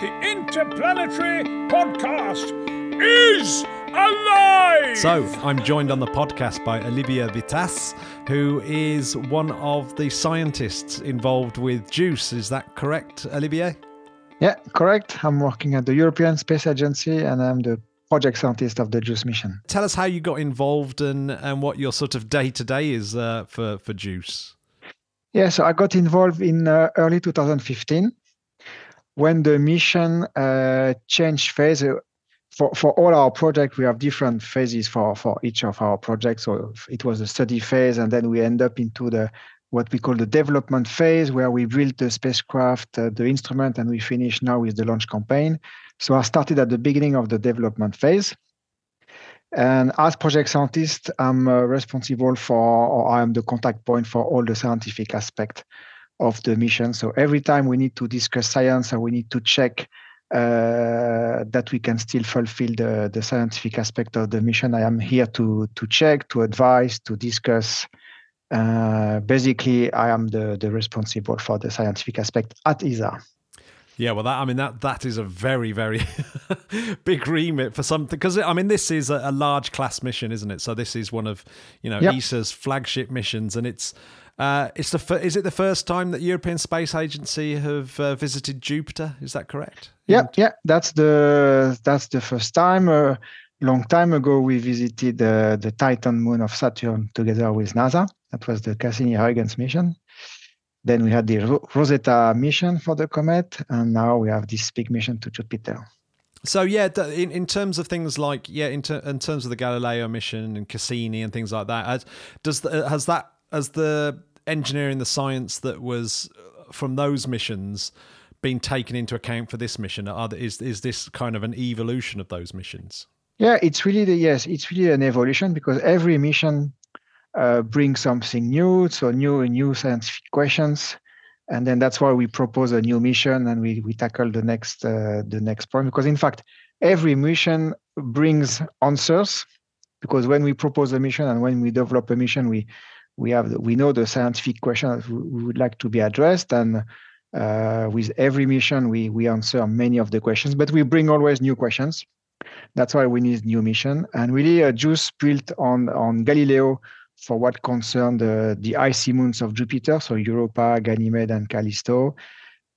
the Interplanetary Podcast is alive! So, I'm joined on the podcast by Olivier Witasse, who is one of the scientists involved with JUICE. Is that correct, Olivier? Yeah, correct. I'm working at the European Space Agency and I'm the project scientist of the JUICE mission. Tell us how you got involved and, and what your sort of day to day is uh, for, for JUICE. Yeah, so I got involved in uh, early 2015 when the mission uh, changed phase. Uh, for, for all our project, we have different phases for, for each of our projects. So it was the study phase, and then we end up into the what we call the development phase, where we build the spacecraft, uh, the instrument, and we finish now with the launch campaign. So I started at the beginning of the development phase. And as project scientist, I'm uh, responsible for, or I am the contact point for all the scientific aspect of the mission. So every time we need to discuss science and we need to check uh, that we can still fulfill the, the scientific aspect of the mission, I am here to, to check, to advise, to discuss. Uh, basically, I am the, the responsible for the scientific aspect at ESA. Yeah, well, that I mean that that is a very very big remit for something because I mean this is a, a, large class mission, isn't it? So this is one of you know yep. ESA's flagship missions, and it's uh, it's the is it the first time that European Space Agency have uh, visited Jupiter? Is that correct? Yeah, yeah, that's the that's the first time. A uh, long time ago, we visited uh, the Titan moon of Saturn together with NASA. That was the Cassini-Huygens mission. Then we had the Rosetta mission for the comet, and now we have this big mission to Jupiter. So yeah, in, in terms of things like yeah, in, ter- in terms of the Galileo mission and Cassini and things like that, has, does the, has that as the engineering, the science that was uh, from those missions being taken into account for this mission? Are, is is this kind of an evolution of those missions? Yeah, it's really the yes, it's really an evolution because every mission uh, bring something new, so new new scientific questions, and then that's why we propose a new mission and we we tackle the next uh, the next point because in fact every mission brings answers because when we propose a mission and when we develop a mission we we have we know the scientific questions we would like to be addressed and uh, with every mission we we answer many of the questions but we bring always new questions that's why we need new mission and really uh, JUICE built on on galileo for what concerned the, the icy moons of Jupiter, so Europa, Ganymede, and Callisto.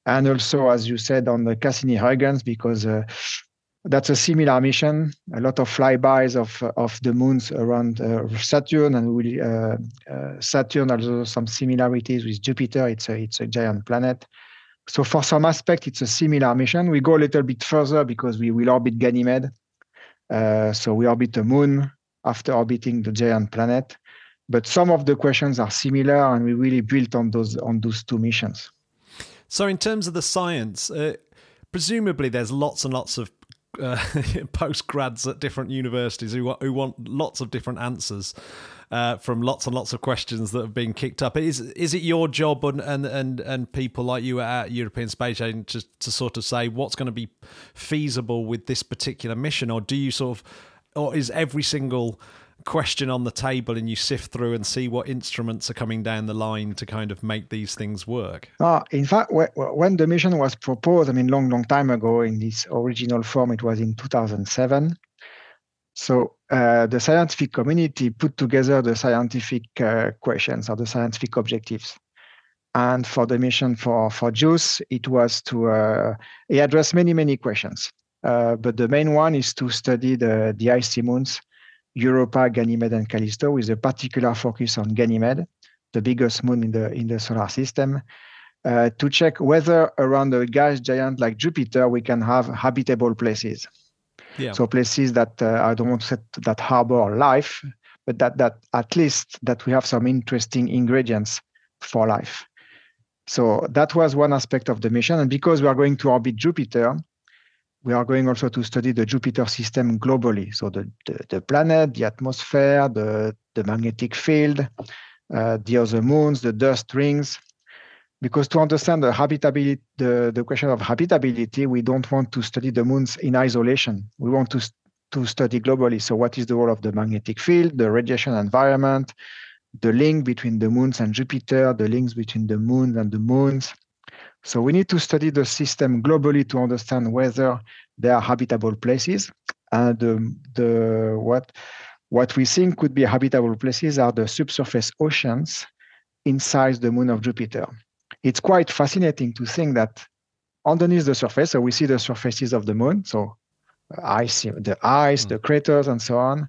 And also, as you said, on the Cassini-Huygens, because uh, that's a similar mission. A lot of flybys of of the moons around uh, Saturn, and we, uh, uh, Saturn also some similarities with Jupiter. It's a it's a giant planet. So for some aspect, it's a similar mission. We go a little bit further because we will orbit Ganymede. Uh, so we orbit the moon after orbiting the giant planet but some of the questions are similar and we really built on those on those two missions so in terms of the science uh, presumably there's lots and lots of uh, post grads at different universities who, who want lots of different answers uh, from lots and lots of questions that have been kicked up. Is is it your job and and and, and people like you at European Space Agency to, to sort of say what's going to be feasible with this particular mission, or do you sort of, or is every single question on the table and you sift through and see what instruments are coming down the line to kind of make these things work? Uh, in fact, when the mission was proposed, I mean, long, long time ago in this original form, it was in 2007. So uh, the scientific community put together the scientific uh, questions or the scientific objectives. And for the mission for, for JUICE, it was to uh, address many, many questions. Uh, but the main one is to study the, the icy moons Europa, Ganymede, and Callisto, with a particular focus on Ganymede, the biggest moon in the in the solar system, uh, to check whether around a gas giant like Jupiter we can have habitable places. Yeah. So places that uh, I don't want to say that harbor life, but that that at least that we have some interesting ingredients for life. So that was one aspect of the mission, and because we are going to orbit Jupiter, we are going also to study the Jupiter system globally. So the, the, the planet, the atmosphere, the, the magnetic field, uh, the other moons, the dust rings. Because to understand the habitability, the, the question of habitability, we don't want to study the moons in isolation. We want to, to study globally. So what is the role of the magnetic field, the radiation environment, the link between the moons and Jupiter, the links between the moons and the moons, So we need to study the system globally to understand whether there are habitable places. And um, the what what we think could be habitable places are the subsurface oceans inside the moon of Jupiter. It's quite fascinating to think that underneath the surface, so we see the surfaces of the moon, so ice, the ice, mm. the craters, and so on.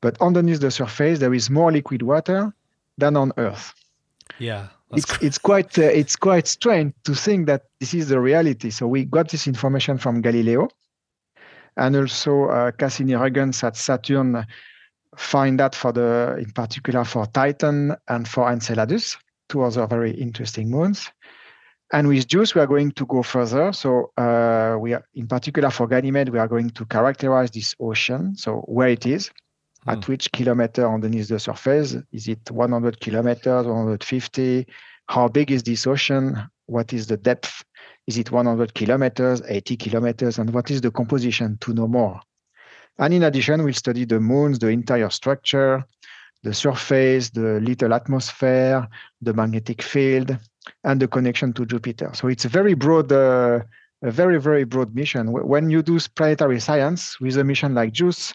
But underneath the surface, there is more liquid water than on Earth. Yeah, it's it's quite uh, it's quite strange to think that this is the reality. So we got this information from Galileo, and also uh, Cassini-Huygens at Saturn find that for the in particular for Titan and for Enceladus, two other very interesting moons. And with JUICE, we are going to go further. So uh, we are, in particular for Ganymede, we are going to characterize this ocean. So where it is. At which kilometer underneath the surface. Is it 100 kilometers, 150? How big is this ocean? What is the depth? Is it 100 kilometers, 80 kilometers? And what is the composition to know more? And in addition, we'll study the moons, the entire structure, the surface, the little atmosphere, the magnetic field, and the connection to Jupiter. So it's a very broad, uh, a very, very broad mission. When you do planetary science with a mission like JUICE,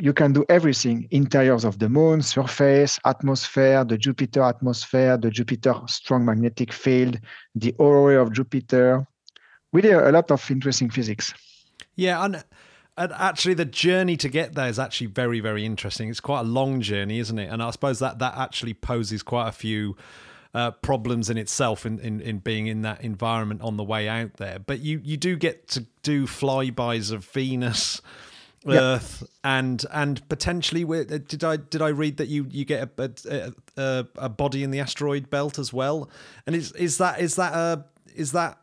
you can do everything interiors of the moon, surface, atmosphere, the Jupiter atmosphere, the Jupiter strong magnetic field, the aurora of Jupiter. Really, a lot of interesting physics. Yeah, and, and actually, the journey to get there is actually very, very interesting. It's quite a long journey, isn't it? And I suppose that that actually poses quite a few uh, problems in itself in, in, in being in that environment on the way out there. But you, you do get to do flybys of Venus, Earth, yep. and and potentially uh, did I did I read that you you get a, a, a, a body in the asteroid belt as well? And is is that is that a is that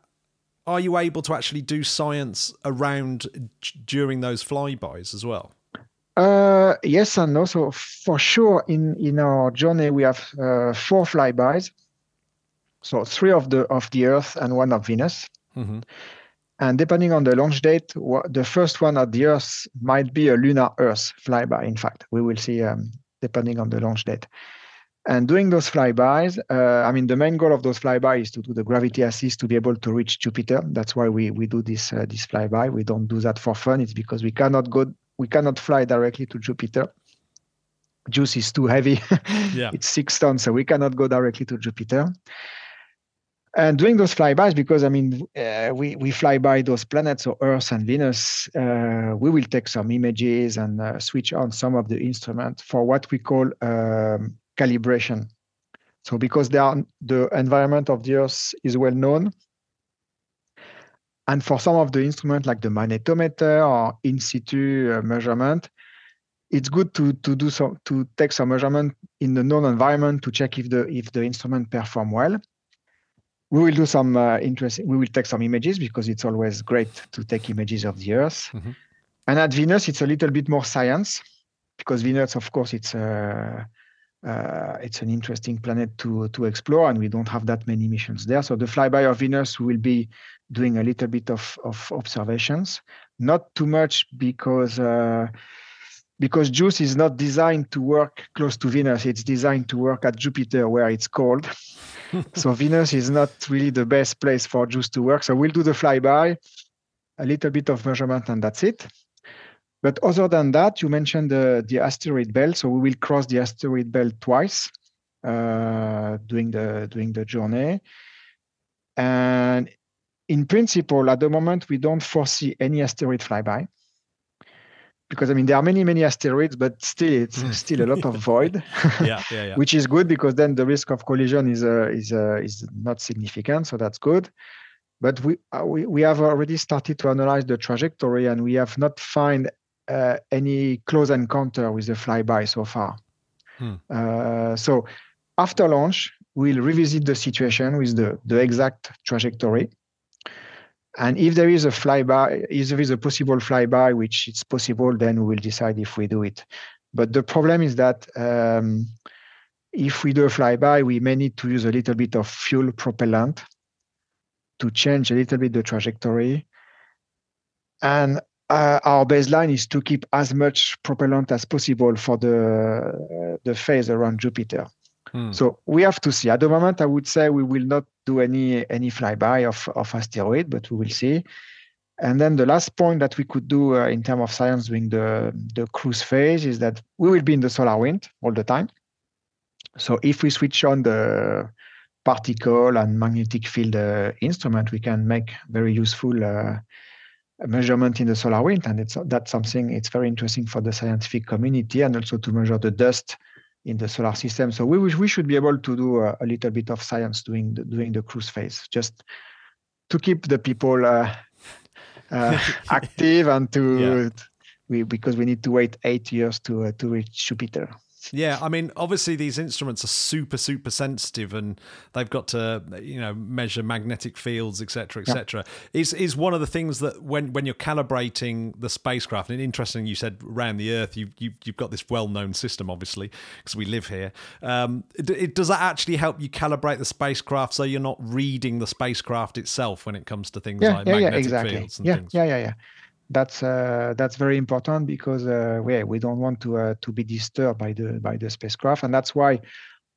are you able to actually do science around during those flybys as well? Uh, yes and no. So for sure, in in our journey, we have uh, four flybys. So three of the of the Earth and one of Venus. Mm-hmm. And depending on the launch date, the first one at the Earth might be a lunar Earth flyby. In fact, we will see um, depending on the launch date. And doing those flybys, uh, I mean, the main goal of those flybys is to do the gravity assist to be able to reach Jupiter. That's why we we do this uh, this flyby. We don't do that for fun. It's because we cannot go we cannot fly directly to Jupiter. JUICE is too heavy. yeah. it's six tons, so we cannot go directly to Jupiter. And doing those flybys, because I mean, uh, we we fly by those planets, so Earth and Venus. Uh, we will take some images and uh, switch on some of the instruments for what we call um, calibration. So because are, the environment of the Earth is well known, and for some of the instruments like the magnetometer or in situ uh, measurement, it's good to to do some to take some measurement in the known environment to check if the if the instrument perform well. We will do some uh, interesting. We will take some images because it's always great to take images of the Earth. Mm-hmm. And at Venus, it's a little bit more science because Venus, of course, it's a uh, uh, it's an interesting planet to to explore, and we don't have that many missions there. So the flyby of Venus will be doing a little bit of, of observations, not too much because uh, because JUICE is not designed to work close to Venus. It's designed to work at Jupiter where it's cold. so Venus is not really the best place for JUICE to work. So we'll do the flyby, a little bit of measurement, and that's it. But other than that, you mentioned the, the asteroid belt. So we will cross the asteroid belt twice uh, during the during the journey. And in principle, at the moment, we don't foresee any asteroid flyby because I mean there are many many asteroids, but still it's hmm. still a lot of void. yeah, yeah, yeah. Which is good because then the risk of collision is uh, is uh, is not significant, so that's good. But we uh, we we have already started to analyze the trajectory, and we have not find uh, any close encounter with the flyby so far. Hmm. Uh, so after launch, we'll revisit the situation with the the exact trajectory and if there is a flyby, if there is a possible flyby, which it's possible, then we will decide if we do it. But the problem is that um, if we do a flyby, we may need to use a little bit of fuel propellant to change a little bit the trajectory. And uh, our baseline is to keep as much propellant as possible for the uh, the phase around Jupiter. Hmm. So we have to see. At the moment, I would say we will not do any any flyby of, of asteroid, but we will see. And then the last point that we could do uh, in terms of science during the, the cruise phase is that we will be in the solar wind all the time. So if we switch on the particle and magnetic field uh, instrument, we can make very useful uh, measurement in the solar wind, and it's that's something it's very interesting for the scientific community, and also to measure the dust in the solar system. So we we should be able to do a, a little bit of science during the, during the cruise phase, just to keep the people uh, uh, active and to yeah. we because we need to wait eight years to uh, to reach Jupiter. Yeah, I mean, obviously these instruments are super, super sensitive, and they've got to, you know, measure magnetic fields, etc., etc. Yeah. Is is one of the things that when when you're calibrating the spacecraft, and interesting, you said around the Earth, you, you you've got this well known system, obviously, because we live here. Um, it, it, does that actually help you calibrate the spacecraft so you're not reading the spacecraft itself when it comes to things yeah, like yeah, magnetic yeah, exactly. fields and yeah, things? Yeah, yeah, yeah that's uh, that's very important because uh, we we don't want to uh, to be disturbed by the by the spacecraft, and that's why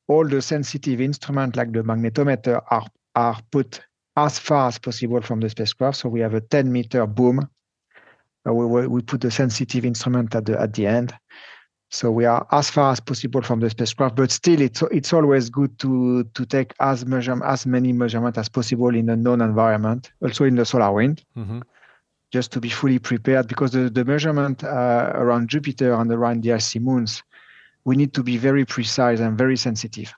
all the sensitive instruments like the magnetometer are are put as far as possible from the spacecraft. So we have a 10 meter boom. Uh, we we put the sensitive instrument at the at the end. So we are as far as possible from the spacecraft, but still, it's it's always good to to take as measure as many measurements as possible in a known environment, also in the solar wind. Mm-hmm just to be fully prepared because the, the measurement uh, around Jupiter and around the icy moons, we need to be very precise and very sensitive.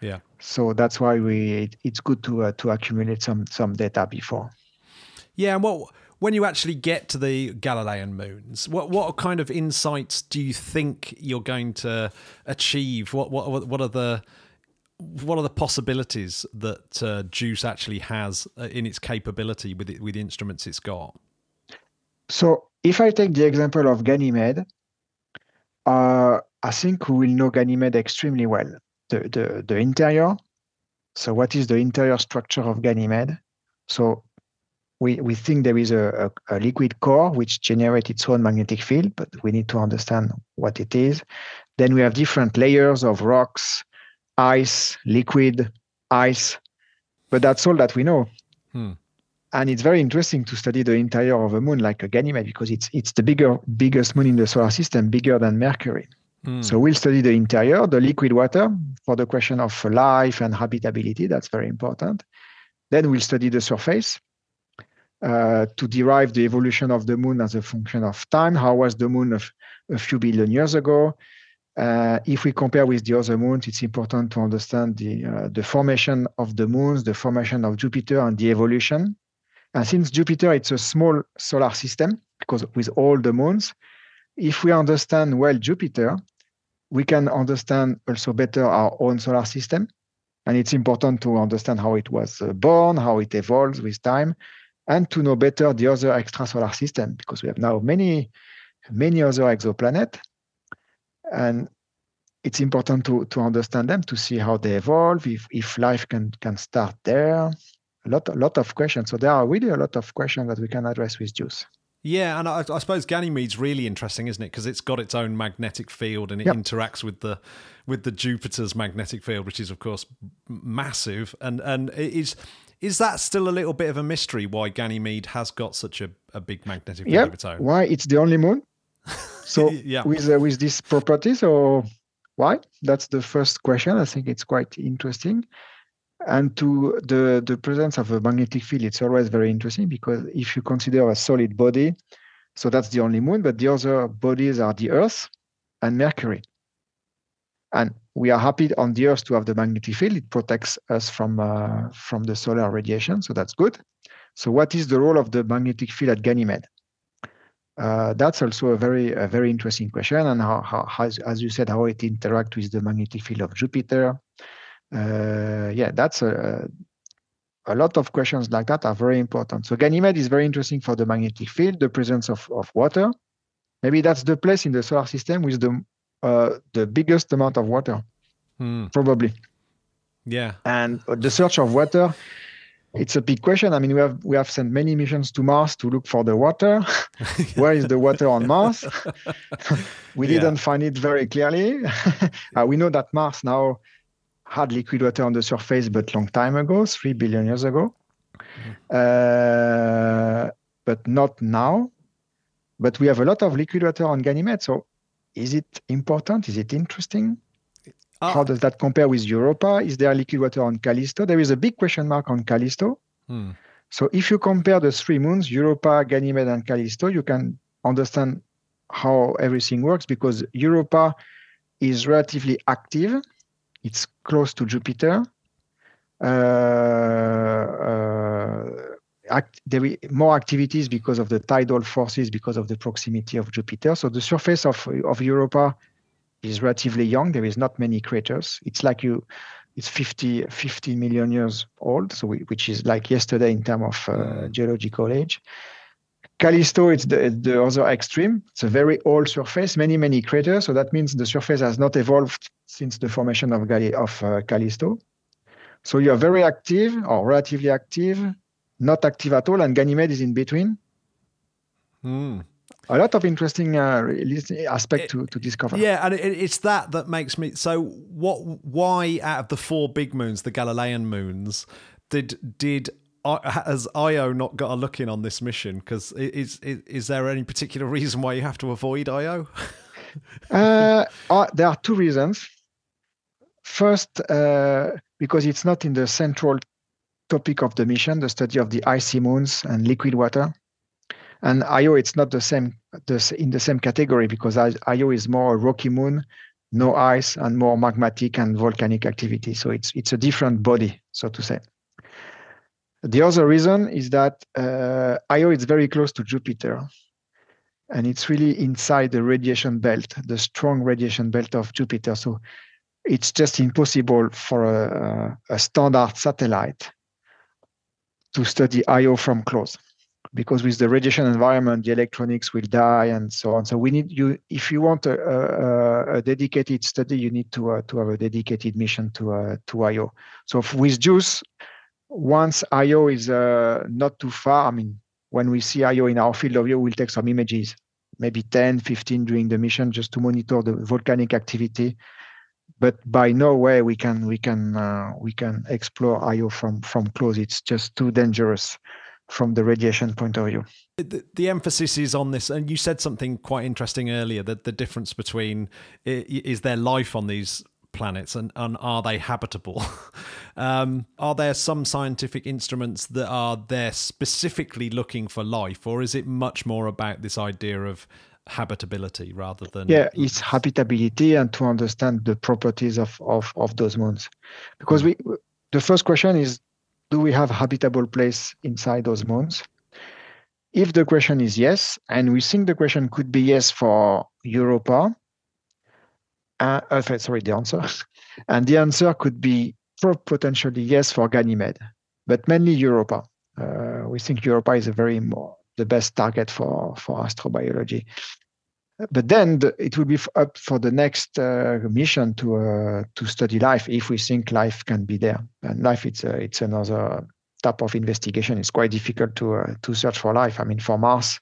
Yeah. So that's why we it, it's good to uh, to accumulate some some data before. Yeah, and what when you actually get to the Galilean moons, what what kind of insights do you think you're going to achieve? What what what are the what are the possibilities that uh, JUICE actually has uh, in its capability with it, with the instruments it's got? So, if I take the example of Ganymede, uh, I think we will know Ganymede extremely well. The, the, the interior. So, what is the interior structure of Ganymede? So, we, we think there is a, a, a liquid core which generates its own magnetic field, but we need to understand what it is. Then we have different layers of rocks, ice, liquid, ice. But that's all that we know. Hmm. And it's very interesting to study the interior of a moon like a Ganymede because it's it's the bigger biggest moon in the solar system, bigger than Mercury. Hmm. So we'll study the interior, the liquid water for the question of life and habitability. That's very important. Then we'll study the surface uh, to derive the evolution of the moon as a function of time. How was the moon a few billion years ago? Uh, if we compare with the other moons, it's important to understand the, uh, the formation of the moons, the formation of Jupiter, and the evolution. And since Jupiter, it's a small solar system, because with all the moons, if we understand well Jupiter, we can understand also better our own solar system. And it's important to understand how it was uh, born, how it evolves with time, and to know better the other extrasolar system, because we have now many, many other exoplanets and it's important to to understand them to see how they evolve if if life can can start there a lot a lot of questions so there are really a lot of questions that we can address with JUICE yeah, and I, I, suppose Ganymede's really interesting, isn't it? Because it's got its own magnetic field and it yep. interacts with the with the Jupiter's magnetic field, which is of course massive. And and is is that still a little bit of a mystery why Ganymede has got such a, a big magnetic field yep. of its own? Why it's the only moon? So yeah. with uh, with these properties, or why? That's the first question. I think it's quite interesting. And to the the presence of a magnetic field, it's always very interesting because if you consider a solid body, so that's the only moon, but the other bodies are the Earth and Mercury. And we are happy on the Earth to have the magnetic field. It protects us from uh, from the solar radiation, so that's good. So, what is the role of the magnetic field at Ganymede? Uh, that's also a very a very interesting question, and how, how, as, as you said, how it interacts with the magnetic field of Jupiter. Uh, yeah, that's a, a lot of questions like that are very important. So Ganymede is very interesting for the magnetic field, the presence of, of water. Maybe that's the place in the solar system with the uh, the biggest amount of water, hmm. probably. Yeah. And the search of water it's a big question. I mean, we have we have sent many missions to Mars to look for the water. Where is the water on Mars? we yeah. didn't find it very clearly. uh, we know that Mars now had liquid water on the surface, but long time ago, three billion years ago. Uh, but not now. But we have a lot of liquid water on Ganymede. So is it important? Is it interesting? Ah. How does that compare with Europa? Is there liquid water on Callisto? There is a big question mark on Callisto. Hmm. So if you compare the three moons, Europa, Ganymede, and Callisto, you can understand how everything works because Europa is relatively active. It's close to Jupiter. Uh, uh, act, there is more activities because of the tidal forces, because of the proximity of Jupiter. So the surface of, of Europa is relatively young. There is not many craters. It's like you, it's 50, 50 million years old, so we, which is like yesterday in terms of uh, geological age. Callisto, it's the, the other extreme. It's a very old surface, many, many craters. So that means the surface has not evolved since the formation of, Gali- of uh, Callisto. So you're very active or relatively active, not active at all, and Ganymede is in between. Hmm. A lot of interesting uh, aspect to, to discover. Yeah, and it, it's that that makes me. So, what? Why out of the four big moons, the Galilean moons, did did has Io not got a look in on this mission? Because is, is is there any particular reason why you have to avoid Io? uh, uh, there are two reasons. First, uh, because it's not in the central topic of the mission, the study of the icy moons and liquid water. And Io, it's not the same the, in the same category because Io is more rocky moon, no ice, and more magmatic and volcanic activity. So it's it's a different body, so to say. The other reason is that uh, Io is very close to Jupiter, and it's really inside the radiation belt, the strong radiation belt of Jupiter. So it's just impossible for a, a standard satellite to study Io from close because with the radiation environment, the electronics will die and so on. So we need you if you want a, a, a dedicated study, you need to uh, to have a dedicated mission to uh, to IO. So with JUICE, once IO is uh, not too far, I mean, when we see IO in our field of view, we'll take some images, maybe 10, 15 during the mission, just to monitor the volcanic activity. But by no way we can we can uh, we can explore IO from from close. It's just too dangerous from the radiation point of view. The, the, emphasis is on this, and you said something quite interesting earlier that the difference between is there life on these planets and, and are they habitable? um, are there some scientific instruments that are there specifically looking for life, or is it much more about this idea of habitability rather than yeah it's habitability and to understand the properties of of, of those moons because we the first question is do we have habitable place inside those moons? If the question is yes, and we think the question could be yes for Europa, uh, uh, sorry, the answer, and the answer could be potentially yes for Ganymede, but mainly Europa. Uh, we think Europa is a very more the best target for for astrobiology but then the, it will be up for the next uh, mission to uh, to study life if we think life can be there. And life, it's a, it's another type of investigation. It's quite difficult to uh, to search for life. I mean, for Mars,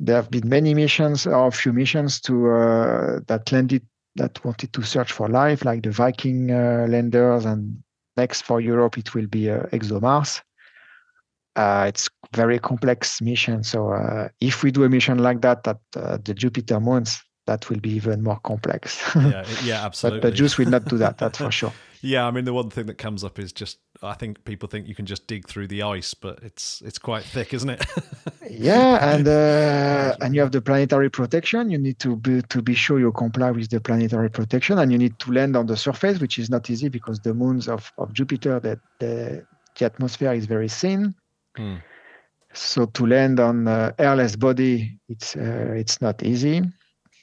there have been many missions or a few missions to uh, that landed that wanted to search for life, like the Viking uh, landers, and next for Europe it will be uh, ExoMars. Uh, it's very complex mission. So uh, if we do a mission like that at uh, the Jupiter moons, that will be even more complex. yeah, yeah, absolutely. but the JUICE will not do that. That's for sure. Yeah, I mean the one thing that comes up is just I think people think you can just dig through the ice, but it's it's quite thick, isn't it? yeah, and uh, and you have the planetary protection. You need to be to be sure you comply with the planetary protection, and you need to land on the surface, which is not easy because the moons of, of Jupiter that the, the atmosphere is very thin. Hmm. So to land on an airless body, it's uh, it's not easy.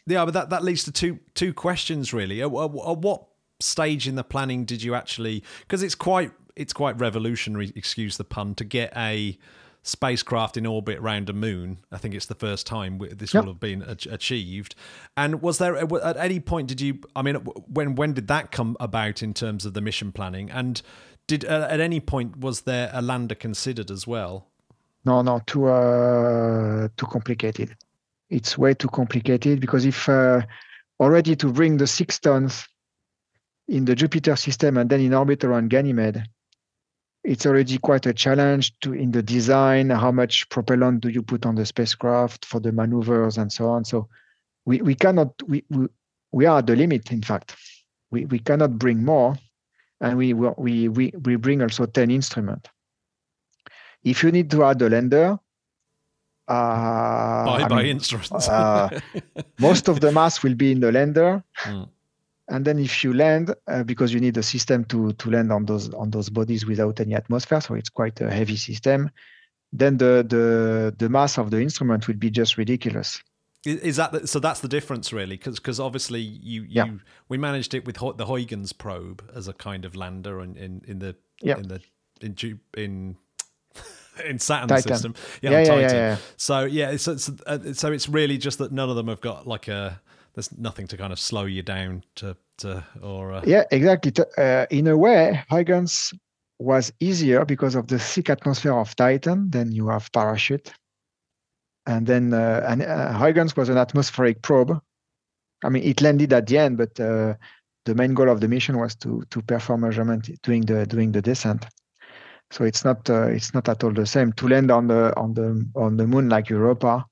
Yeah, but that, that leads to two two questions really. At, at, at what stage in the planning did you actually? Because it's quite it's quite revolutionary. Excuse the pun. To get a spacecraft in orbit around a moon. I think it's the first time this yep. will have been achieved. And was there at any point did you? I mean, when when did that come about in terms of the mission planning? And did uh, at any point was there a lander considered as well? No, no, too uh, too complicated. It's way too complicated because if uh, already to bring the six tons in the Jupiter system and then in orbit around Ganymede, it's already quite a challenge to in the design. How much propellant do you put on the spacecraft for the maneuvers and so on? So we, we cannot we, we we are at the limit. In fact, we, we cannot bring more, and we we we we bring also ten instruments. If you need to add a lander, uh, bye bye instruments. uh, most of the mass will be in the lander. Mm and then if you land uh, because you need a system to to land on those on those bodies without any atmosphere so it's quite a heavy system then the the the mass of the instrument will be just ridiculous is that the, so that's the difference really because because obviously you you yeah. we managed it with the huygens probe as a kind of lander in in, in the yeah. in the in in in Saturn Titan. system, yeah, yeah, yeah, yeah, So yeah, so it's, uh, so it's really just that none of them have got like a there's nothing to kind of slow you down to to or uh... yeah exactly uh, in a way huygens was easier because of the thick atmosphere of titan then you have parachute and then uh, and uh, huygens was an atmospheric probe. I mean it landed at the end but uh, the main goal of the mission was to to perform measurement during the doing the descent. So it's not uh, it's not at all the same. To land on the on the on the moon like europa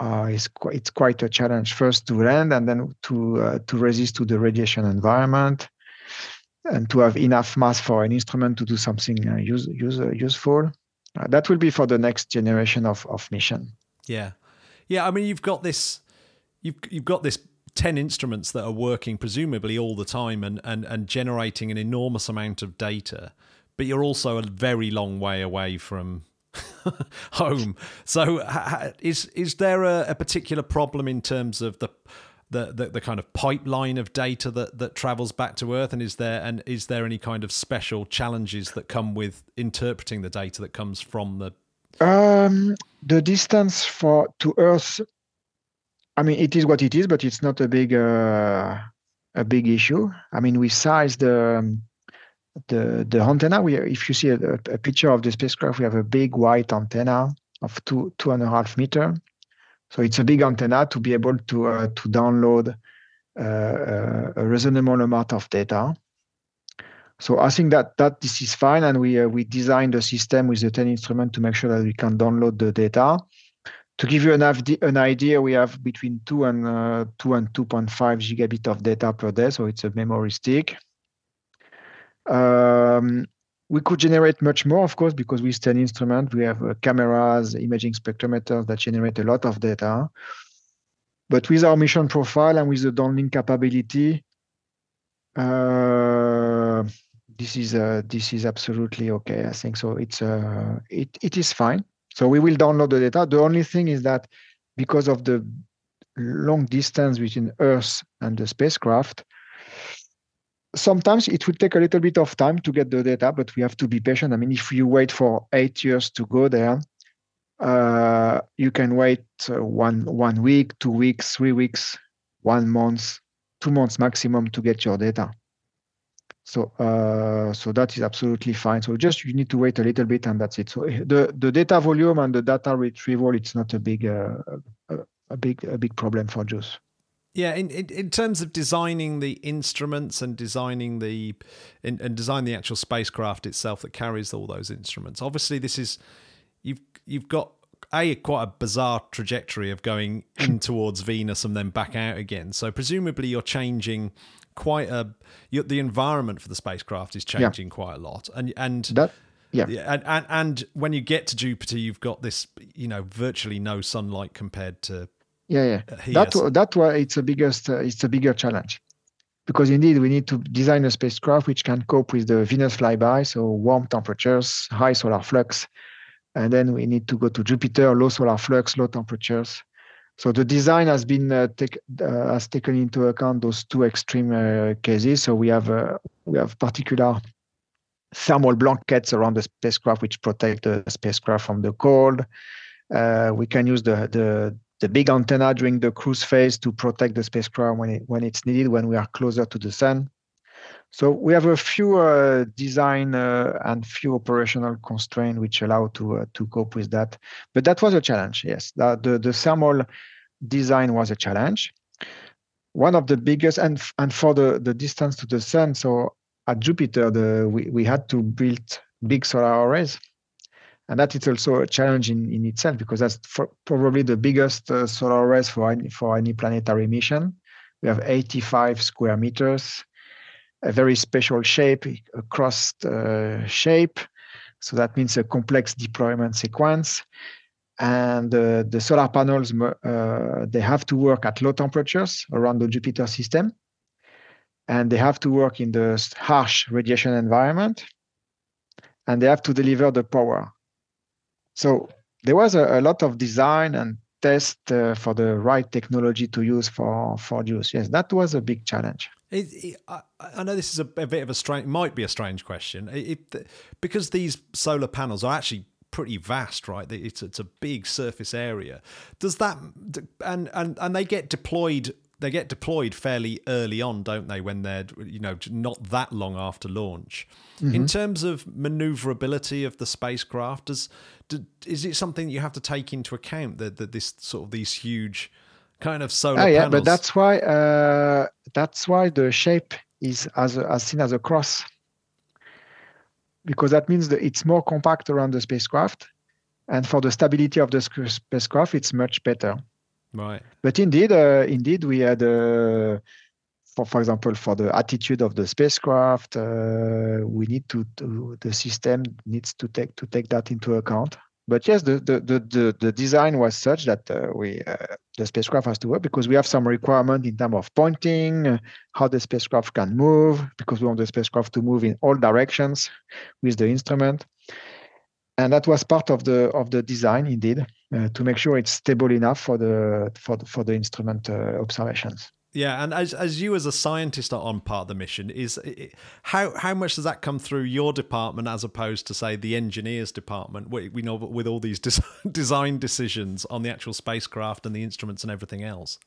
uh, is quite, it's quite a challenge. First to land and then to uh, to resist to the radiation environment and to have enough mass for an instrument to do something uh, use, use, uh, useful. Uh, that will be for the next generation of, of mission. Yeah, yeah. I mean, you've got this, you've you've got this ten instruments that are working presumably all the time and and and generating an enormous amount of data, but you're also a very long way away from home. So, is is there a, a, particular problem in terms of the, the the, the kind of pipeline of data that, that travels back to Earth, and is there and is there any kind of special challenges that come with interpreting the data that comes from the? Um, the distance for to Earth. I mean, it is what it is, but it's not a big uh, a big issue. I mean, we size the the the antenna we if you see a, a, picture of the spacecraft we have a big white antenna of two two and a half meter so it's a big antenna to be able to uh, to download uh, a reasonable amount of data. So i think that that this is fine and we uh, we designed the system with the 10 instrument to make sure that we can download the data. To give you an, an idea we have between 2 and uh, 2 and 2.5 gigabit of data per day so it's a memory stick. Um, we could generate much more, of course, because with 10 instrument, we have uh, cameras, imaging spectrometers that generate a lot of data. But with our mission profile and with the downlink capability, uh, this is uh, this is absolutely okay. I think so. It's uh, it it is fine. So we will download the data. The only thing is that because of the long distance between Earth and the spacecraft, sometimes it will take a little bit of time to get the data, but we have to be patient. I mean, if you wait for eight years to go there, uh, you can wait uh, one one week, two weeks, three weeks, one month, two months maximum to get your data. So uh, so that is absolutely fine. So just you need to wait a little bit, and that's it. So the the data volume and the data retrieval, it's not a big uh, a, a big a big problem for JUICE. Yeah, in, in, in terms of designing the instruments and designing the in, and design the actual spacecraft itself that carries all those instruments. Obviously, this is you've you've got a quite a bizarre trajectory of going in towards Venus and then back out again. So presumably, you're changing quite a the environment for the spacecraft is changing yeah. quite a lot, and and that yeah. And, and and when you get to Jupiter, you've got this, you know, virtually no sunlight compared to yeah, yeah. Uh, that that why it's a biggest uh, it's a bigger challenge because indeed we need to design a spacecraft which can cope with the Venus flyby, so warm temperatures, high solar flux, and then we need to go to Jupiter, low solar flux, low temperatures. So the design has been uh, take, uh, has taken into account those two extreme uh, cases. So we have uh, we have particular thermal blankets around the spacecraft which protect the spacecraft from the cold. we can use the the the big antenna during the cruise phase to protect the spacecraft when it, when it's needed when we are closer to the sun. So we have a few uh, design uh, and few operational constraints which allow to uh, to cope with that. But that was a challenge. Yes, the, the the thermal design was a challenge. one of the biggest and and for the the distance to the sun. So at Jupiter, the we, we had to build big solar arrays, and that is also a challenge in, in itself because that's probably the biggest uh, solar arrays for any, for any planetary mission. We have 85 square meters, a very special shape, a crossed uh, shape. So that means a complex deployment sequence and uh, the solar panels uh, they have to work at low temperatures around the Jupiter system, and they have to work in the harsh radiation environment, and they have to deliver the power. So there was a, a lot of design and test uh, for the right technology to use for for JUICE. Yes, that was a big challenge. It, it, I, I, know this is a, a, bit of a strange, might be a strange question, it, because these solar panels are actually pretty vast, right? It's it's a big surface area. Does that and and and they get deployed? They get deployed fairly early on, don't they? When they're you know not that long after launch. Mm-hmm. In terms of maneuverability of the spacecraft, does, is it something you have to take into account that that this sort of these huge kind of solar? Oh yeah, panels? but that's why uh, that's why the shape is as as seen as a cross because that means that it's more compact around the spacecraft. And for the stability of the spacecraft, it's much better. Right. But indeed, uh, indeed, we had, uh, for for example, for the attitude of the spacecraft, uh, we need to, to, the system needs to take to take that into account but yes, the, the, the, the, design was such that uh, we uh, the spacecraft has to work because we have some requirement in terms of pointing, how the spacecraft can move, because we want the spacecraft to move in all directions with the instrument. And that was part of the of the design, indeed, to make sure it's stable enough for the for the, for the instrument uh, observations. Yeah, and as as you as a scientist are on part of the mission, is how how much does that come through your department as opposed to say the engineers department? We, we know with all these des- design decisions on the actual spacecraft and the instruments and everything else.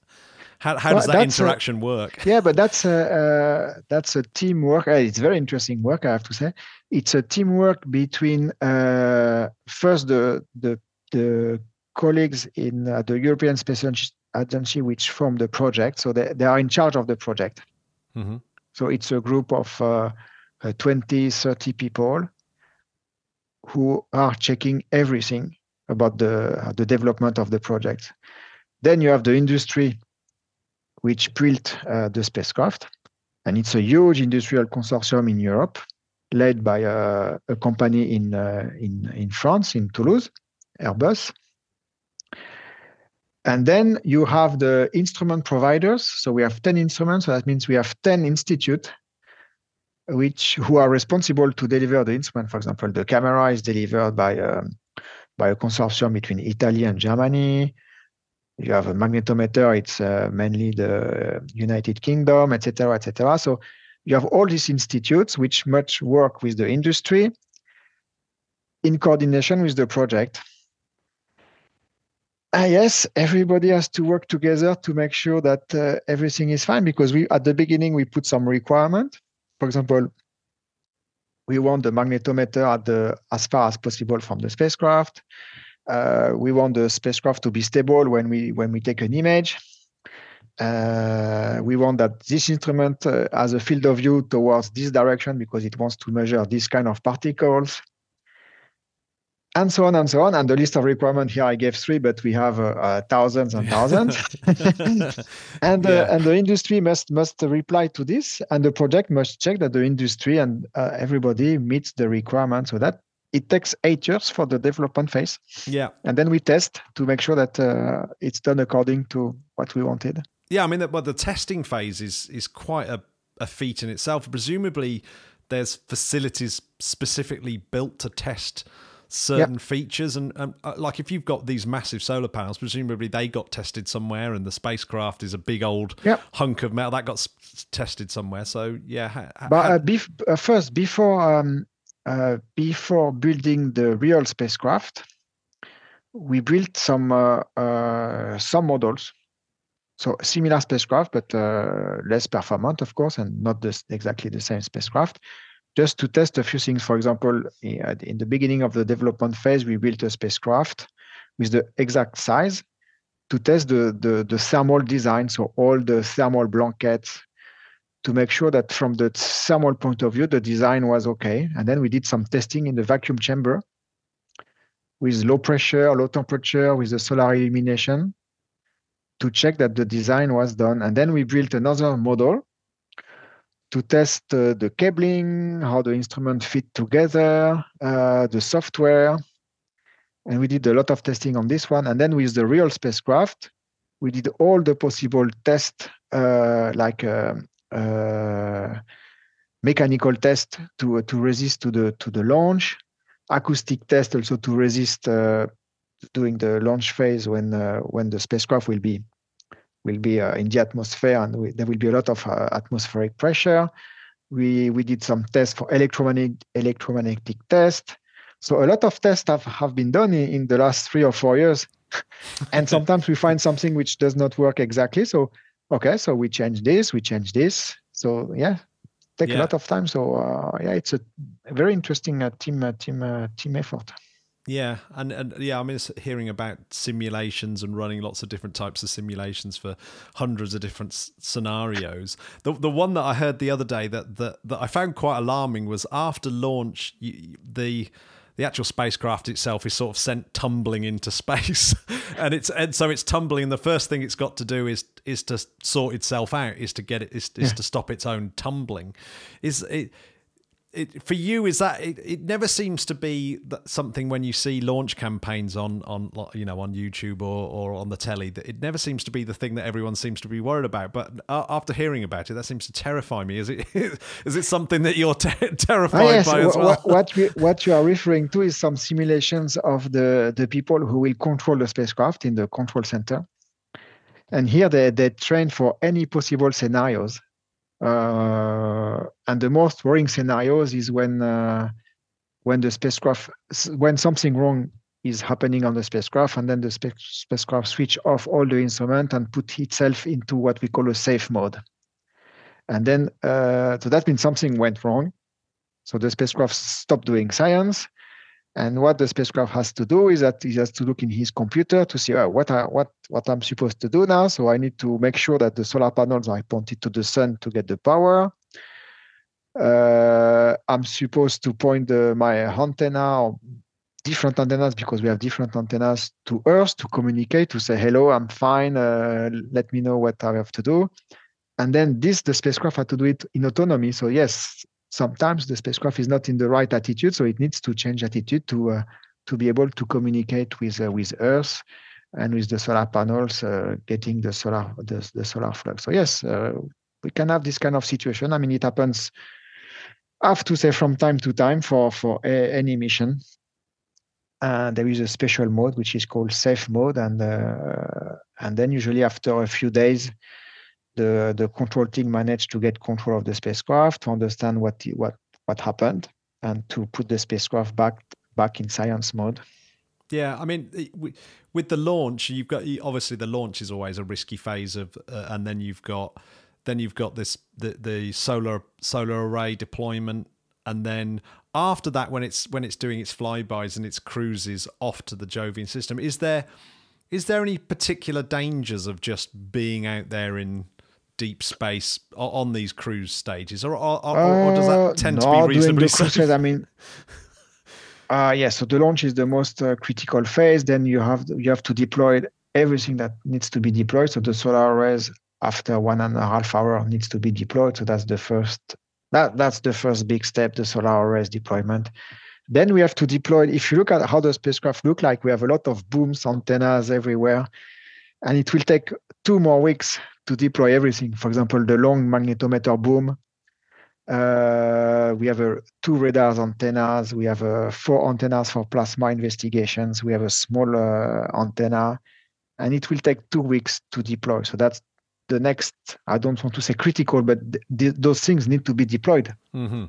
How how well, does that interaction a, work? Yeah, but that's a uh, that's a teamwork. Uh, it's very interesting work, I have to say. It's a teamwork between uh, first the the the colleagues in uh, the European Space agency which form the project. So they, they are in charge of the project. Mm-hmm. So it's a group of uh, uh, 20, 30 people who are checking everything about the, uh, the development of the project. Then you have the industry which built uh, the spacecraft. And it's a huge industrial consortium in Europe led by a, a company in, uh, in, in France, in Toulouse, Airbus. And then you have the instrument providers. So we have 10 instruments. So that means we have 10 institutes which who are responsible to deliver the instrument. For example, the camera is delivered by um, by a consortium between Italy and Germany. You have a magnetometer. It's uh, mainly the United Kingdom, etc., etc. So you have all these institutes which much work with the industry in coordination with the project. Ah, yes, everybody has to work together to make sure that uh, everything is fine because we at the beginning we put some requirement. For example, we want the magnetometer at the as far as possible from the spacecraft. Uh, we want the spacecraft to be stable when we when we take an image. Uh, we want that this instrument uh, has a field of view towards this direction because it wants to measure this kind of particles and so on and so on. And the list of requirements here I gave three, but we have uh, uh, thousands and thousands. and uh, and the industry must must reply to this, and the project must check that the industry and uh, everybody meets the requirements. So that it takes eight years for the development phase. Yeah, and then we test to make sure that uh, it's done according to what we wanted. Yeah, I mean, but the testing phase is is quite a, a feat in itself. Presumably, there's facilities specifically built to test certain yep. features and, and uh, like if you've got these massive solar panels presumably they got tested somewhere and the spacecraft is a big old yep. hunk of metal that got s- tested somewhere so yeah ha- but uh, bef- uh, first before um, uh, before building the real spacecraft we built some uh, uh, some models so similar spacecraft but less performant of course and not this, exactly the same spacecraft just to test a few things. For example, eh, in the beginning of the development phase, we built a spacecraft with the exact size to test the, the, the thermal design, so all the thermal blankets, to make sure that from the thermal point of view, the design was okay. And then we did some testing in the vacuum chamber with low pressure, low temperature, with the solar illumination to check that the design was done. And then we built another model to test uh, the cabling, how the instrument fit together, uh, the software. And we did a lot of testing on this one. And then with the real spacecraft, we did all the possible tests, uh, like um, mechanical test to to resist to the to the launch, acoustic test also to resist uh, during the launch phase when uh, when the spacecraft will be will be in the atmosphere and we, there will be a lot of atmospheric pressure. We we did some tests for electromagnetic electromagnetic test. So a lot of tests have, have been done in, in the last three or four years. and sometimes we find something which does not work exactly. So okay, so we change this, we change this. So yeah, take yeah. a lot of time. So uh, yeah, it's a very interesting uh, team uh, team uh, team effort. Yeah, and, and yeah, I mean, hearing about simulations and running lots of different types of simulations for hundreds of different s- scenarios. The the one that I heard the other day that that, that I found quite alarming was after launch, you, the the actual spacecraft itself is sort of sent tumbling into space, and it's and so it's tumbling. And the first thing it's got to do is is to sort itself out, is to get it is, is yeah. to stop its own tumbling. Is it? It, for you is that it, it never seems to be something when you see launch campaigns on on you know on YouTube or, or on the telly that it never seems to be the thing that everyone seems to be worried about. But after hearing about it that seems to terrify me. Is it is it something that you're ter- terrified oh, yes. by as well? what, what, we, what you are referring to is some simulations of the the people who will control the spacecraft in the control center. And here they, they train for any possible scenarios and the most worrying scenarios is when uh, when the spacecraft when something wrong is happening on the spacecraft, and then the spe- spacecraft switch off all the instrument and put itself into what we call a safe mode. And then, uh, so that means something went wrong. So the spacecraft stopped doing science, and what the spacecraft has to do is that he has to look in his computer to see oh, what I, what what I'm supposed to do now. So I need to make sure that the solar panels are pointed to the sun to get the power. Uh, I'm supposed to point the, my antenna or different antennas because we have different antennas to Earth to communicate to say hello, I'm fine. Uh, let me know what I have to do. And then this the spacecraft had to do it in autonomy. So yes, sometimes the spacecraft is not in the right attitude, so it needs to change attitude to uh, to be able to communicate with uh, with Earth and with the solar panels, uh, getting the solar the, the solar flux. So yes, uh, we can have this kind of situation. I mean, it happens. I have to say from time to time for for a, any mission. And there is a special mode which is called safe mode, and uh, and then usually after a few days, the, the control team managed to get control of the spacecraft to understand what what what happened and to put the spacecraft back back in science mode. Yeah, I mean, with the launch, you've got obviously the launch is always a risky phase of, uh, and then you've got then you've got this the the solar solar array deployment, and then after that, when it's when it's doing its flybys and its cruises off to the Jovian system, is there is there any particular dangers of just being out there in deep space on these cruise stages, or, or, or, or does that uh, tend uh, to be reasonably safe? I mean, uh, yeah. So the launch is the most uh, critical phase. Then you have you have to deploy everything that needs to be deployed. So the solar arrays after one and a half hour needs to be deployed. So that's the first that that's the first big step, the solar arrays deployment. Then we have to deploy. If you look at how the spacecraft look like, we have a lot of booms, antennas everywhere, and it will take two more weeks to deploy everything. For example, the long magnetometer boom. Uh, we have a, two radars antennas. We have a, four antennas for plasma investigations. We have a small uh, antenna, and it will take two weeks to deploy. So that's the next. I don't want to say critical, but th- th- those things need to be deployed. Mm-hmm.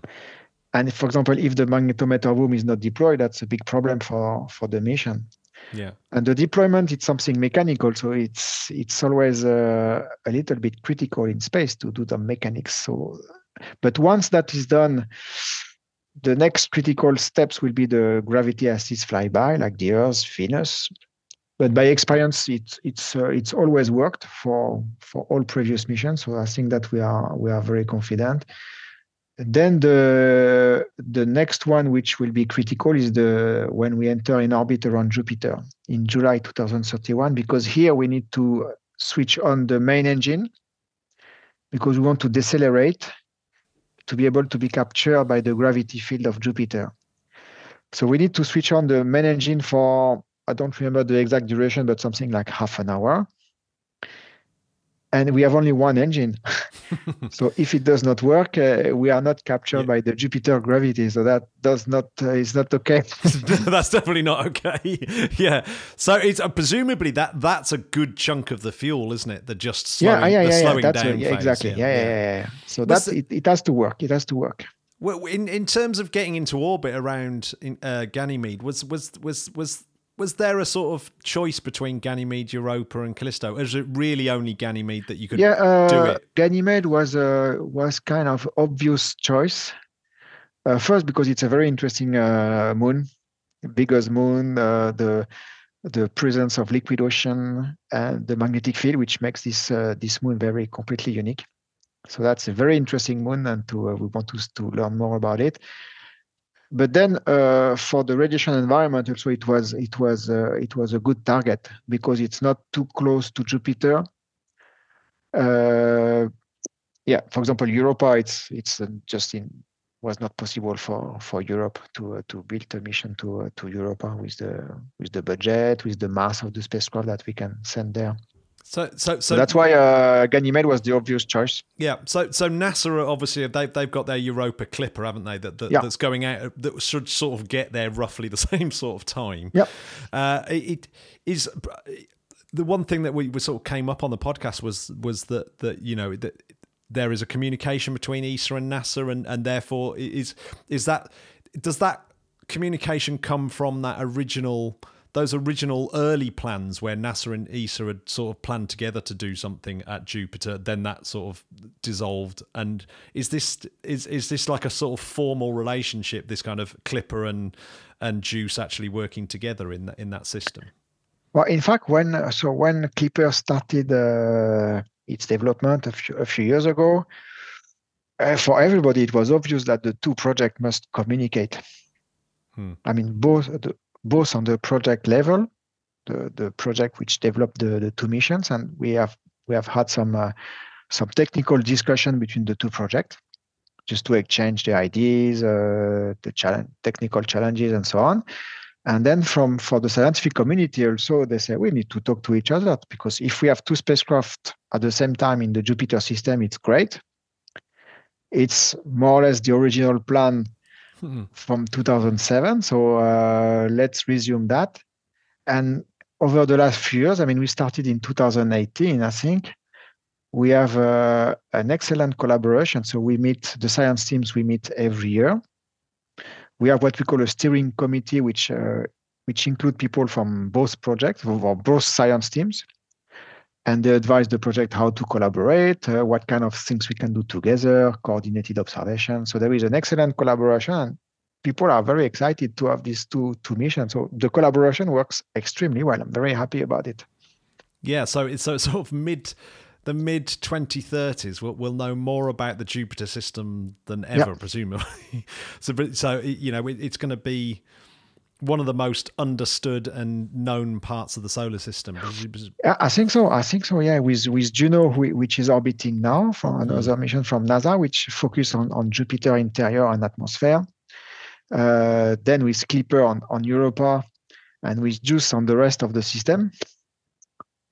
And for example, if the magnetometer boom is not deployed, that's a big problem for for the mission. Yeah. And the deployment, it's something mechanical, so it's it's always uh, a little bit critical in space to do the mechanics. So, but once that is done, the next critical steps will be the gravity assist flyby, like the Earth, Venus. but by experience, it's it's uh, it's always worked for for all previous missions. So I think that we are we are very confident. Then the the next one, which will be critical, is the when we enter in orbit around Jupiter in July 2031, because here we need to switch on the main engine because we want to decelerate to be able to be captured by the gravity field of Jupiter. So we need to switch on the main engine for I don't remember the exact duration, but something like half an hour and we have only one engine. so if it does not work, uh, we are not captured yeah. by the Jupiter gravity. So that does not uh, is not okay. that's definitely not okay. yeah. So it's uh, presumably that that's a good chunk of the fuel, isn't it? The just slowing, yeah, yeah, yeah, yeah, that's down. A, yeah, exactly. Yeah, yeah, yeah. yeah. So that's it, it. has to work. It has to work. Well, in in terms of getting into orbit around in, uh, Ganymede, was was was was was there a sort of choice between Ganymede, Europa, and Callisto? Or is it really only Ganymede that you could yeah, uh, do it? Ganymede was a was kind of obvious choice. Uh, first, because it's a very interesting uh, moon, biggest moon, uh, the the presence of liquid ocean and the magnetic field, which makes this uh, this moon very completely unique. So that's a very interesting moon, and to uh, we want to to learn more about it but then uh, for the radiation environment also it was it was uh, it was a good target because it's not too close to Jupiter. Uh, yeah, for example, Europa, it's it's uh, just in was not possible for for Europe to uh, to build a mission to uh, to Europa with the with the budget with the mass of the spacecraft that we can send there. So, so, so, so that's why uh, Ganymede was the obvious choice. Yeah. So, so NASA obviously they've they've got their Europa Clipper, haven't they? That, that yeah. that's going out that should sort of get there roughly the same sort of time. Yeah. Uh, it, it is the one thing that we, we sort of came up on the podcast was was that that you know that there is a communication between ESA and NASA, and and therefore is is that does that communication come from that original those original early plans where NASA and ESA had sort of planned together to do something at Jupiter, then that sort of dissolved. And is this is is this like a sort of formal relationship? This kind of Clipper and and JUICE actually working together in that in that system. Well, in fact, when so when Clipper started uh, its development a few, a few years ago, uh, for everybody it was obvious that the two projects must communicate. Hmm. I mean, both the, both on the project level, the, the project which developed the, the two missions, and we have we have had some uh, some technical discussion between the two projects, just to exchange the ideas, uh, the challenge, technical challenges, and so on. And then from for the scientific community also, they say we need to talk to each other because if we have two spacecraft at the same time in the Jupiter system, it's great. It's more or less the original plan hmm. from 2007. So uh, let's resume that. And over the last few years, I mean, we started in 2018, I think. We have uh, an excellent collaboration. So we meet the science teams. We meet every year. We have what we call a steering committee, which uh, which include people from both projects or both science teams and they advise the project how to collaborate, uh, what kind of things we can do together, coordinated observation. So there is an excellent collaboration. And people are very excited to have these two two missions. So the collaboration works extremely well. I'm very happy about it. Yeah. So it's so sort of mid the mid 2030s we'll, we'll know more about the jupiter system than ever yep. presumably so so you know it, it's going to be one of the most understood and known parts of the solar system. I think so. I think so. Yeah, with with Juno, which is orbiting now from mm. another mission from NASA, which focus on on Jupiter interior and atmosphere. Uh, then with Clipper on on Europa, and with JUICE on the rest of the system.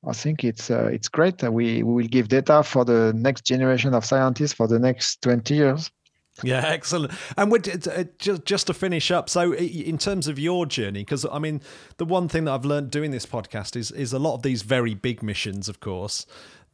I think it's uh, it's great. We we will give data for the next generation of scientists for the next twenty years. Yeah, excellent. And we uh, just just to finish up. So, in terms of your journey, because I mean, the one thing that I've learned doing this podcast is is a lot of these very big missions, of course.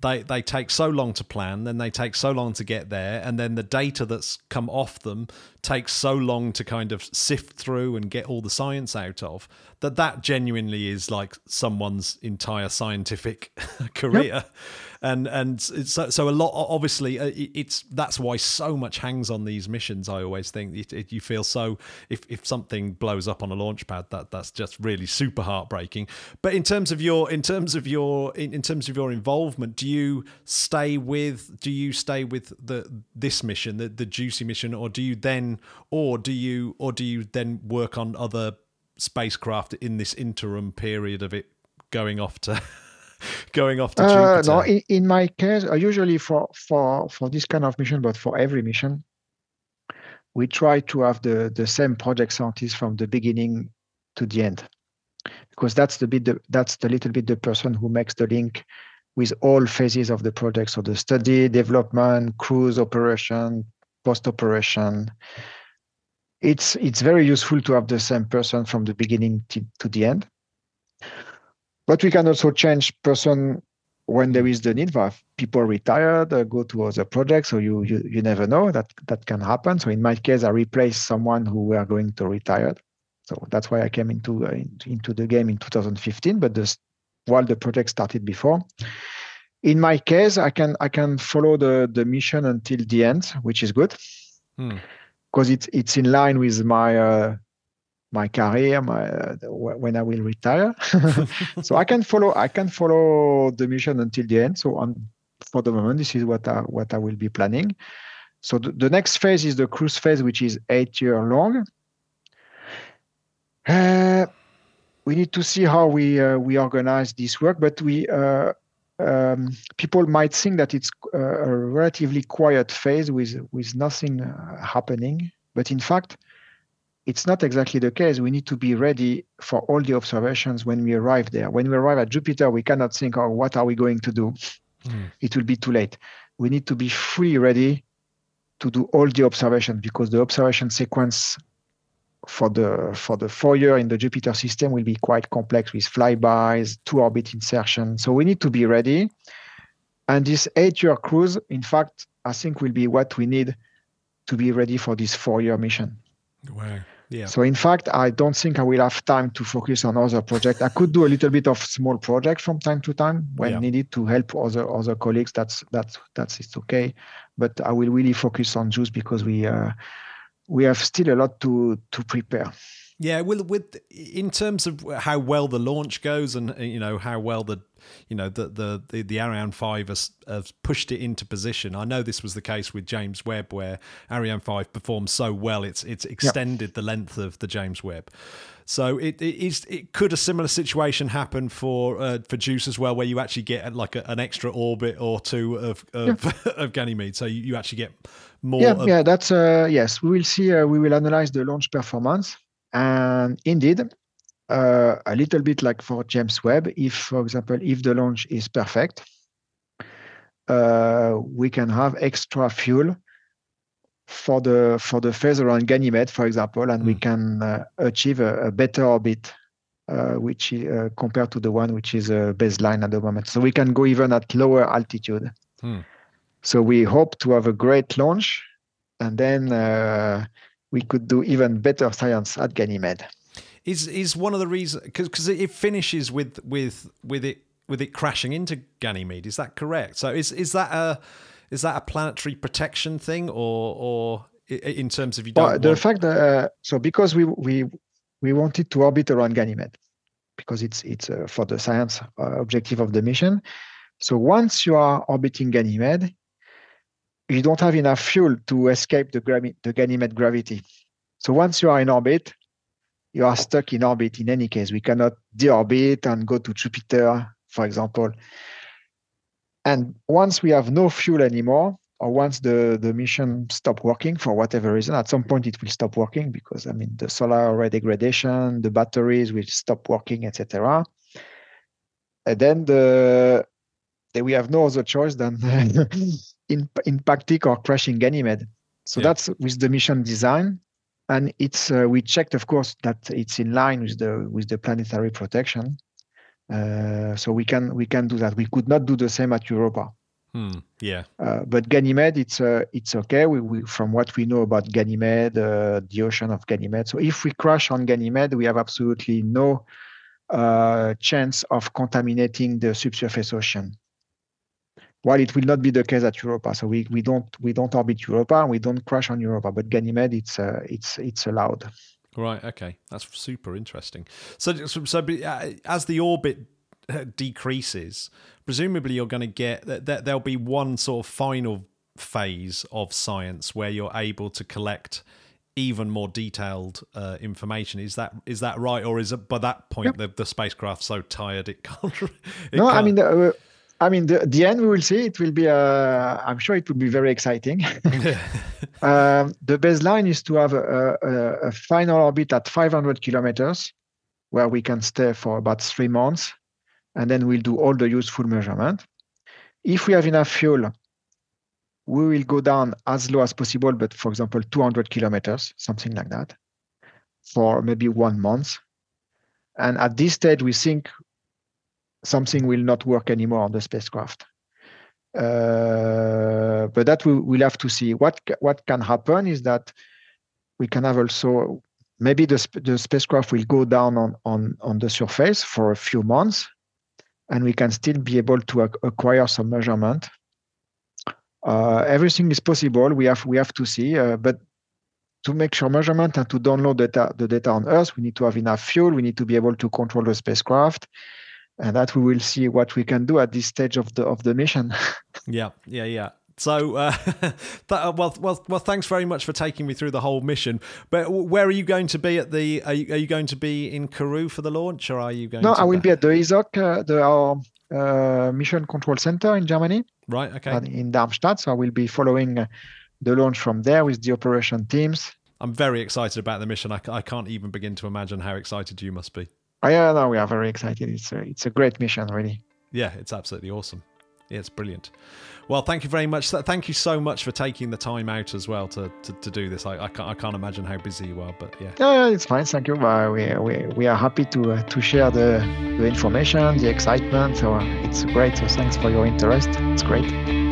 They, they take so long to plan, then they take so long to get there, and then the data that's come off them takes so long to kind of sift through and get all the science out of that that genuinely is like someone's entire scientific career. Yep. And and so so a lot obviously uh, it's that's why so much hangs on these missions. I always think it, it, you feel so if if something blows up on a launch pad that that's just really super heartbreaking. But in terms of your in terms of your in, in terms of your involvement, do you stay with do you stay with the this mission the the juicy mission or do you then or do you or do you then work on other spacecraft in this interim period of it going off to going off to uh, Jupiter? No, in, in my case, uh, usually for for for this kind of mission, but for every mission, we try to have the the same project scientist from the beginning to the end, because that's the bit the, that's the little bit the person who makes the link with all phases of the project. So the study, development, cruise operation, post operation. It's it's very useful to have the same person from the beginning to, to the end. But we can also change person when there is the need for people retired, uh, go to other projects. So you, you you never know that that can happen. So in my case, I replaced someone who were going to retire. So that's why I came into uh, into the game in 2015. But this, while the project started before, in my case, I can I can follow the the mission until the end, which is good because hmm. it's it's in line with my uh, my career, my when I will retire. so I can follow I can follow the mission until the end. So for the moment, this is what I what I will be planning. So the, the next phase is the cruise phase, which is eight year long. Uh, we need to see how we uh, we organize this work, but we uh, um, people might think that it's uh, a relatively quiet phase with with nothing uh, happening, but in fact, it's not exactly the case. We need to be ready for all the observations when we arrive there. When we arrive at Jupiter, we cannot think, "Oh, what are we going to do?" Mm. It will be too late. We need to be fully ready to do all the observations because the observation sequence for the for the four-year in the Jupiter system will be quite complex with flybys, two orbit insertion. So we need to be ready. And this eight-year cruise, in fact, I think will be what we need to be ready for this four-year mission. Wow. Yeah. So in fact, I don't think I will have time to focus on other projects. I could do a little bit of small projects from time to time when yeah. needed to help other other colleagues. That's that's that's it's okay. But I will really focus on JUICE because we uh, we have still a lot to to prepare. Yeah, with with in terms of how well the launch goes, and you know how well the you know the the the, the Ariane five has, has pushed it into position. I know this was the case with James Webb, where Ariane five performed so well, it's it's extended yep. the length of the James Webb. So it, it is it could a similar situation happen for uh, for Juice as well, where you actually get like a, an extra orbit or two of of, yeah. of Ganymede, so you, you actually get more. Yeah, of- yeah, that's uh, yes. We will see. Uh, we will analyze the launch performance, and indeed, uh, a little bit like for James Webb, if, for example, if the launch is perfect, uh, we can have extra fuel for the for the phase around Ganymede, for example, and mm. we hmm. can uh, achieve a, a, better orbit, uh, which uh, compared to the one which is a baseline at the moment. So we can go even at lower altitude. Mm. So we hope to have a great launch, and then uh, we could do even better science at Ganymede. Is is one of the reasons because it finishes with with with it with it crashing into Ganymede? Is that correct? So is is that a is that a planetary protection thing, or or in terms of you don't? Well, the fact that uh, so because we we we wanted to orbit around Ganymede because it's it's uh, for the science uh, objective of the mission. So once you are orbiting Ganymede, you don't have enough fuel to escape the, the Ganymede gravity. So once you are in orbit, you are stuck in orbit in any case. We cannot deorbit and go to Jupiter, for example. And once we have no fuel anymore, or once the, the mission stop working for whatever reason, at some point it will stop working because I mean the solar array degradation, the batteries will stop working, etc. And then the then we have no other choice than in, impacting or crashing Ganymede. So yeah. that's with the mission design, and it's uh, we checked, of course, that it's in line with the with the planetary protection. Uh, so we can we can do that. We could not do the same at Europa. Hmm, yeah. Uh, but Ganymede, it's uh, it's okay. We, we, from what we know about Ganymede, uh, the ocean of Ganymede. So if we crash on Ganymede, we have absolutely no uh, chance of contaminating the subsurface ocean while it will not be the case at Europa. So we, we don't we don't orbit Europa we don't crash on Europa, but Ganymede it's uh, it's it's allowed. Right. Okay. That's super interesting. So so, so uh, as the orbit uh, decreases, presumably you're going to get that there'll be one sort of final phase of science where you're able to collect even more detailed uh, information. Is that is that right, or is it by that point yep. the, the spacecraft so tired it can't? It no, can't... I mean. Uh, I mean, the, the end we will see. It will be. Uh, I'm sure it will be very exciting. um, the baseline is to have a, a, a, final orbit at 500 kilometers, where we can stay for about three months, and then we'll do all the useful measurement. If we have enough fuel, we will go down as low as possible, but for example, 200 kilometers, something like that, for maybe one month. And at this stage, we think something will not work anymore on the spacecraft. Uh, but that we will have to see. What what can happen is that we can have also maybe the the spacecraft will go down on on on the surface for a few months, and we can still be able to acquire some measurement. Uh, everything is possible. We have we have to see, uh, but to make sure measurement and to download data, the data on Earth, we need to have enough fuel. We need to be able to control the spacecraft and that we will see what we can do at this stage of the of the mission. yeah, yeah, yeah. So, uh, that, uh, well, well, well. Thanks very much for taking me through the whole mission. But where are you going to be at the? Are you, are you going to be in Kourou for the launch, or are you going? No, I will be at the ESOC, uh, the our uh, Mission Control Center in Germany. Right. Okay. in Darmstadt, so I will be following uh, the launch from there with the operation teams. I'm very excited about the mission. I, I can't even begin to imagine how excited you must be. Oh, yeah, no, we are very excited. It's a, it's a great mission, really. Yeah, it's absolutely awesome. Yeah, it's brilliant. Well, thank you very much. Thank you so much for taking the time out as well to, to, to do this. I, I, can't, I can't imagine how busy you are, but yeah. Yeah, it's fine. Thank you. Uh, we, we, we are happy to uh, to share the, the information, the excitement. So uh, it's great. So thanks for your interest. It's great.